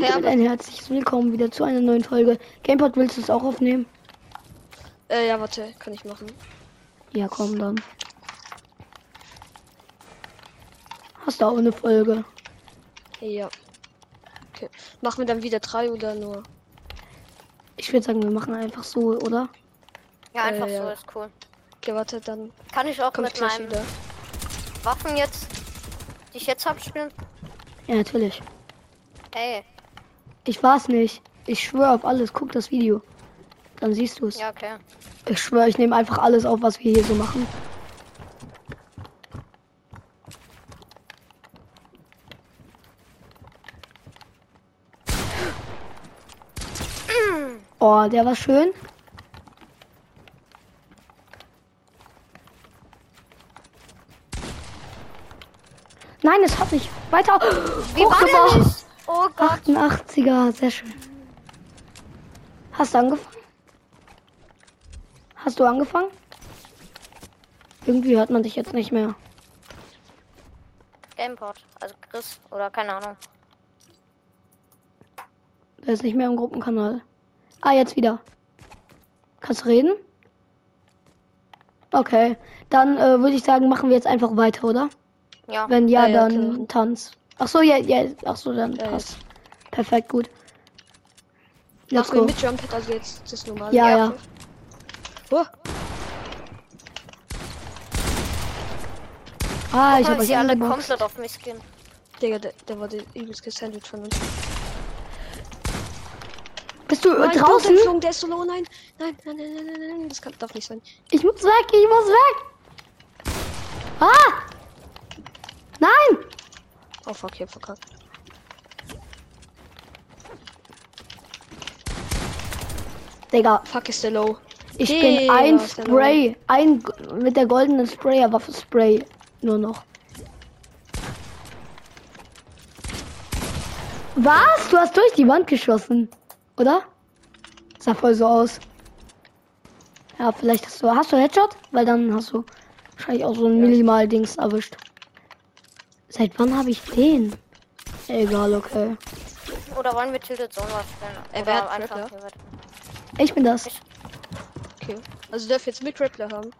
und damit ein herzliches Willkommen wieder zu einer neuen Folge. Gamepod, willst du es auch aufnehmen? Äh, ja, warte, kann ich machen. Ja, komm dann. Hast du auch eine Folge? Ja. Okay. Machen wir dann wieder drei oder nur? Ich würde sagen, wir machen einfach so, oder? Ja, einfach Äh, so ja. ist cool. Okay, warte, dann Kann ich auch komm ich mit gleich meinen wieder. Waffen jetzt, die ich jetzt hab, spielen? Ja, natürlich. Ey, Ich war's nicht. Ich schwöre auf alles. Guck das Video. Dann siehst du es. ja, okay. Ich schwöre, ich nehme einfach alles auf, was wir hier so machen. Oh, der war schön. Nein, es hat nicht weiter Wie war der nicht? Oh Gott. 88er, sehr schön. Hast du angefangen? Hast du angefangen? Irgendwie hört man dich jetzt nicht mehr. Gameport. Also Chris oder keine Ahnung. Der ist nicht mehr im Gruppenkanal. Ah, jetzt wieder. Kannst du reden? Okay. Dann äh, würde ich sagen, machen wir jetzt einfach weiter, oder? Ja. Wenn ja, Ja, ja, dann klar. Tanz. Ach so, ja, ja. Ach so, dann Ja, passt. Perfekt, gut. Let's go. mit Jump also jetzt das normale. Ja, Ja. ja. Oh, Ah, ich habe sie alle komplett auf mich gehen. Digga, der, der wurde übelst gesandwiched von uns. Bist du äh, Nein, draußen? Geflogen, der ist so low. Nein, nein, nein, nein, nein, nein, nein, das kann, darf nicht sein. Ich muss weg, ich muss weg. Ah! Nein! Oh fuck, ich hab verkackt. Digga, Fuck, ist der low. ich bin ein Spray. Ein mit der goldenen Sprayerwaffe Spray. Nur noch. Was? Du hast durch die Wand geschossen. Oder? Sah voll so aus. Ja, vielleicht hast du. Hast du Headshot? Weil dann hast du wahrscheinlich auch so ein. Minimal-Dings erwischt. Seit wann habe ich den? Egal, okay. Oder wollen wir Tilted Zone was spielen? Ey, Oder wer hat einfach. Ich bin das. Okay. Also darf jetzt mit Grappler haben.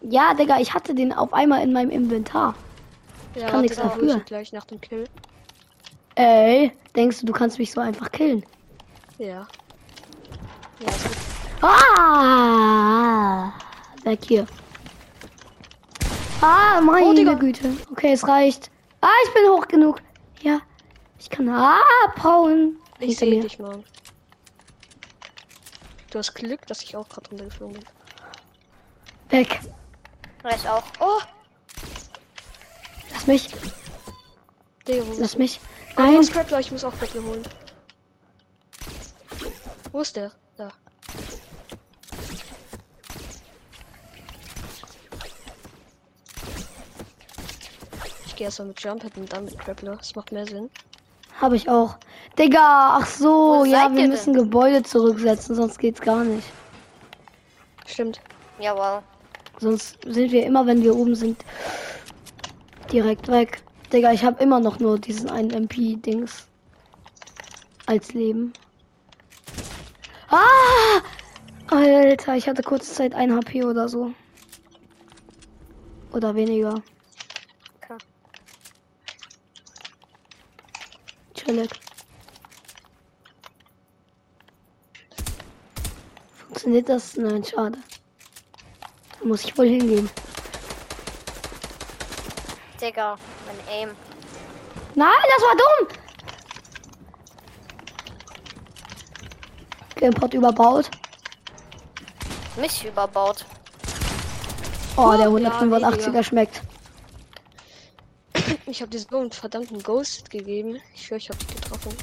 Ja, Digga, ich hatte den auf einmal in meinem Inventar. Ja, kann nichts dafür. ich gleich nach dem Kill. Ey, denkst du, du kannst mich so einfach killen? Ja. Ja. Ah! Weg hier. Ah, meine Oh, Digga. Güte. Okay, es reicht. Ah, ich bin hoch genug. Ja, ich kann abhauen. Ich sehe dich, Mann. Du hast Glück, dass ich auch gerade runtergeflogen bin. Weg. Ich auch. Oh! Lass mich. Digga, wo Lass mich. du? Oh, Nein. du hast Grappler, ich muss auch Grappler holen. Wo ist der? Da. Ich gehe erstmal mit Jump und dann mit Grappler. Das macht mehr Sinn. Habe ich auch. Digga, ach so. Wo ja, wir müssen Gebäude zurücksetzen, sonst geht's gar nicht. Stimmt. Ja, wow. Sonst sind wir immer, wenn wir oben sind, direkt weg. Digga, ich habe immer noch nur diesen einen MP-Dings als Leben. Ah! Alter, ich hatte kurze Zeit ein HP oder so. Oder weniger. Okay. Chillig. Funktioniert das? Nein, schade. Da muss ich wohl hingehen. Digga, mein Aim. Nein, das war dumm! Gamepod überbaut. Mich überbaut. Oh, der Ja, 185er weniger. schmeckt. Ich habe diesen so einen verdammten Ghost gegeben. Ich schwöre, ich habe dich getroffen.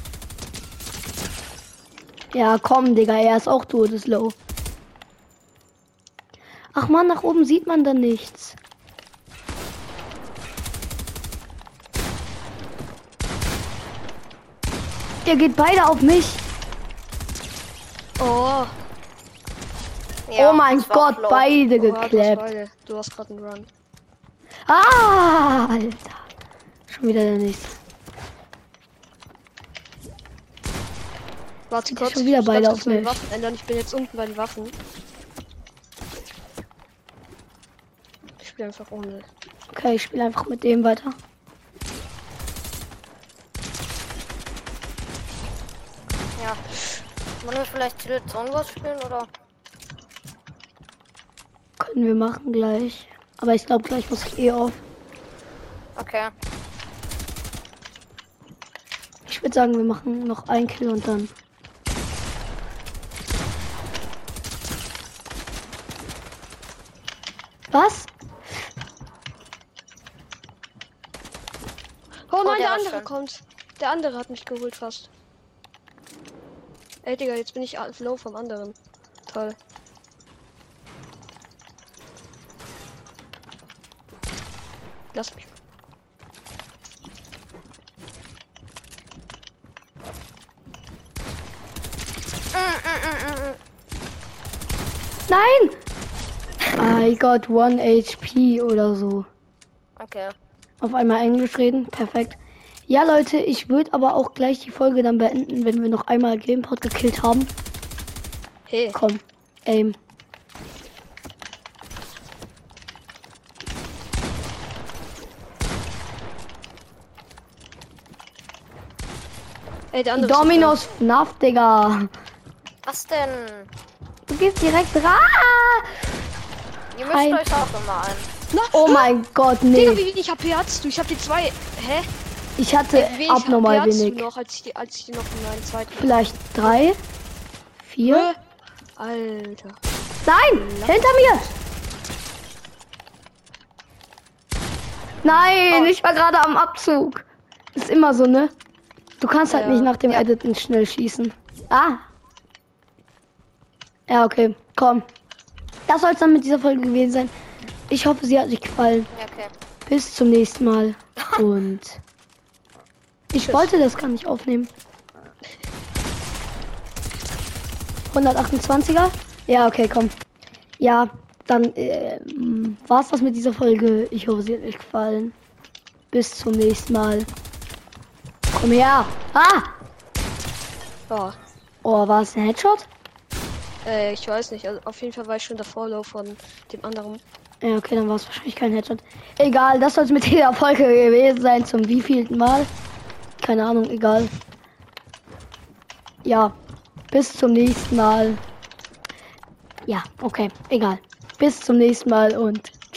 Ja, komm, Digga, er ist auch todeslow. Ach man, nach oben sieht man da nichts. Ihr geht beide auf mich. Oh! Ja, oh mein Gott, low. beide Oha, du hast geklebt. beide. Du hast gerade einen Run. Ah. Schon wieder der nächste. Warte kurz. schon wieder beide auf mich. Waffen ändern. Ich bin jetzt unten bei den Waffen. Ich spiele einfach ohne. Okay, ich spiele einfach mit dem weiter. Ja. Wollen wir vielleicht Till Zongos spielen oder? Können wir machen gleich. Aber ich glaube, gleich muss ich eh auf. Okay. Ich würde sagen, wir machen noch ein Kill und dann. Was? Oh nein, der der war andere kommt. Der andere hat mich geholt fast. Ey, Digga, jetzt bin ich alt low vom anderen. Toll. Lass mich. Nein! I got one HP oder so. Okay. Auf einmal Englisch reden. Perfekt. Ja, Leute, ich würde aber auch gleich die Folge dann beenden, wenn wir noch einmal Gamepod gekillt haben. Hey. Komm, aim. Ey, Dominos FNAF, Digga. Was denn? Du gehst direkt ran. Ihr mischt Hi. euch auch immer ein. Na, Oh mein Gott, Digga, nee. wie wenig HP hast du? Ich hab die zwei. Hä? Ich hatte wenig abnormal HP wenig. du noch, als ich die, als ich die noch in meinen zweiten. Vielleicht drei, vier. Hä? Alter. Nein, hinter mir. Nein, ich war gerade am Abzug. Ist immer so, ne? Du kannst halt Ja. nicht nach dem Ja. Editen schnell schießen. Ah. Ja, okay. Komm. Das soll es dann mit dieser Folge gewesen sein. Ich hoffe, sie hat euch gefallen. Okay. Bis zum nächsten Mal. Und ich wollte das gar nicht aufnehmen. 128er? Ja, okay, komm. Ja, dann äh, war's das mit dieser Folge. Ich hoffe, sie hat euch gefallen. Bis zum nächsten Mal. Komm her. Ah! Ja. Oh, war es ein Headshot? Äh, ich weiß nicht. Also auf jeden Fall war ich schon davor low von dem anderen. Ja, okay, dann war es wahrscheinlich kein Headshot. Egal, das soll es mit dieser Folge gewesen sein. Zum wievielten Mal? Keine Ahnung, egal. Ja, bis zum nächsten Mal. Ja, okay, egal. Bis zum nächsten Mal und